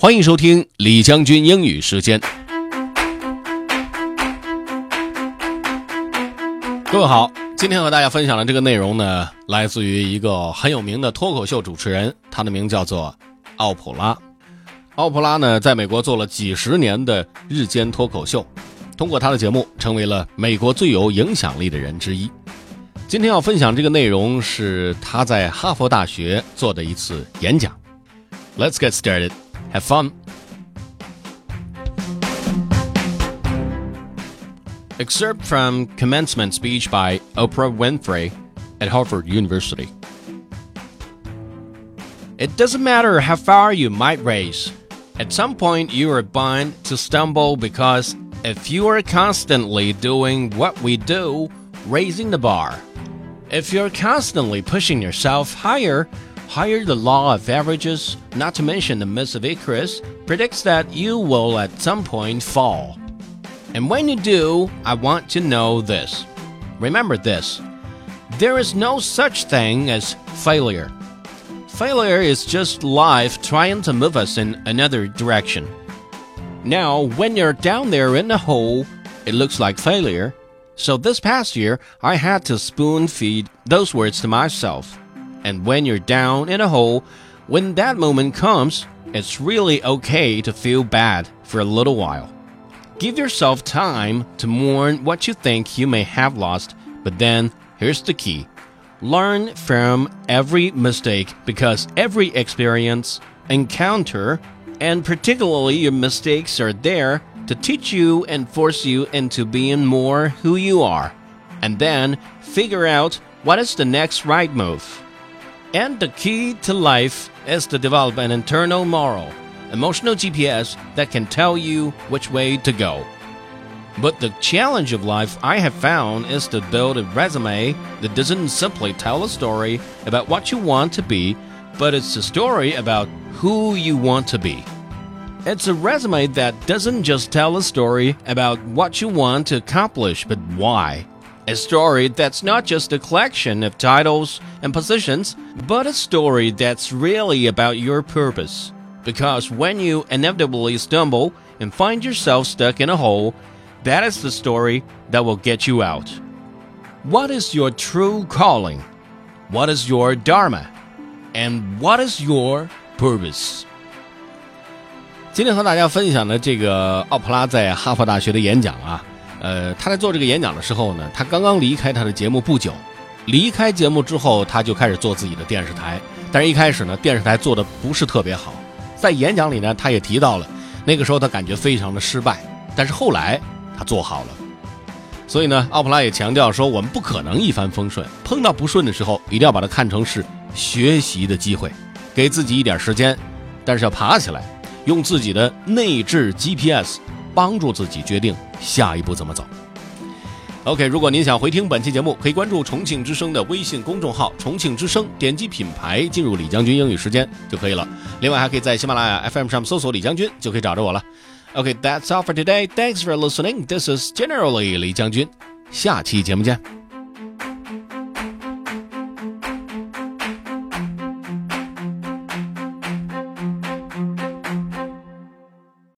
欢迎收听李将军英语时间。各位好，今天和大家分享的这个内容呢，来自于一个很有名的脱口秀主持人，他的名叫做奥普拉。奥普拉呢，在美国做了几十年的日间脱口秀，通过他的节目，成为了美国最有影响力的人之一。今天要分享这个内容是他在哈佛大学做的一次演讲。Let's get started. Have fun. Excerpt from commencement speech by Oprah Winfrey at Harvard University. It doesn't matter how far you might race. At some point, you are bound to stumble because if you are constantly doing what we do, raising the bar, if you're constantly pushing yourself higher, higher the law of averages, not to mention the myth of Icarus, predicts that you will at some point fall. And when you do, I want to know this. Remember this there is no such thing as failure. Failure is just life trying to move us in another direction. Now, when you're down there in the hole, it looks like failure. So this past year, I had to spoon feed those words to myself. And when you're down in a hole, when that moment comes, it's really okay to feel bad for a little while. Give yourself time to mourn what you think you may have lost, but then here's the key learn from every mistake because every experience, encounter, and particularly your mistakes are there to teach you and force you into being more who you are. And then figure out what is the next right move. And the key to life is to develop an internal moral, emotional GPS that can tell you which way to go. But the challenge of life I have found is to build a resume that doesn't simply tell a story about what you want to be, but it's a story about who you want to be. It's a resume that doesn't just tell a story about what you want to accomplish, but why. A story that's not just a collection of titles and positions, but a story that's really about your purpose. Because when you inevitably stumble and find yourself stuck in a hole, that is the story that will get you out. What is your true calling? What is your dharma? And what is your purpose? 今天和大家分享的这个奥普拉在哈佛大学的演讲啊， 呃，他在做这个演讲的时候呢，他刚刚离开他的节目不久，离开节目之后，他就开始做自己的电视台。但是，一开始呢，电视台做的不是特别好。在演讲里呢，他也提到了那个时候他感觉非常的失败，但是后来他做好了。所以呢，奥普拉也强调说，我们不可能一帆风顺，碰到不顺的时候，一定要把它看成是学习的机会，给自己一点时间，但是要爬起来。用自己的内置 GPS 帮助自己决定下一步怎么走。OK，如果您想回听本期节目，可以关注重庆之声的微信公众号“重庆之声”，点击品牌进入李将军英语时间就可以了。另外，还可以在喜马拉雅 FM 上搜索李将军，就可以找着我了。OK，that's all for today. Thanks for listening. This is generally 李将军。下期节目见。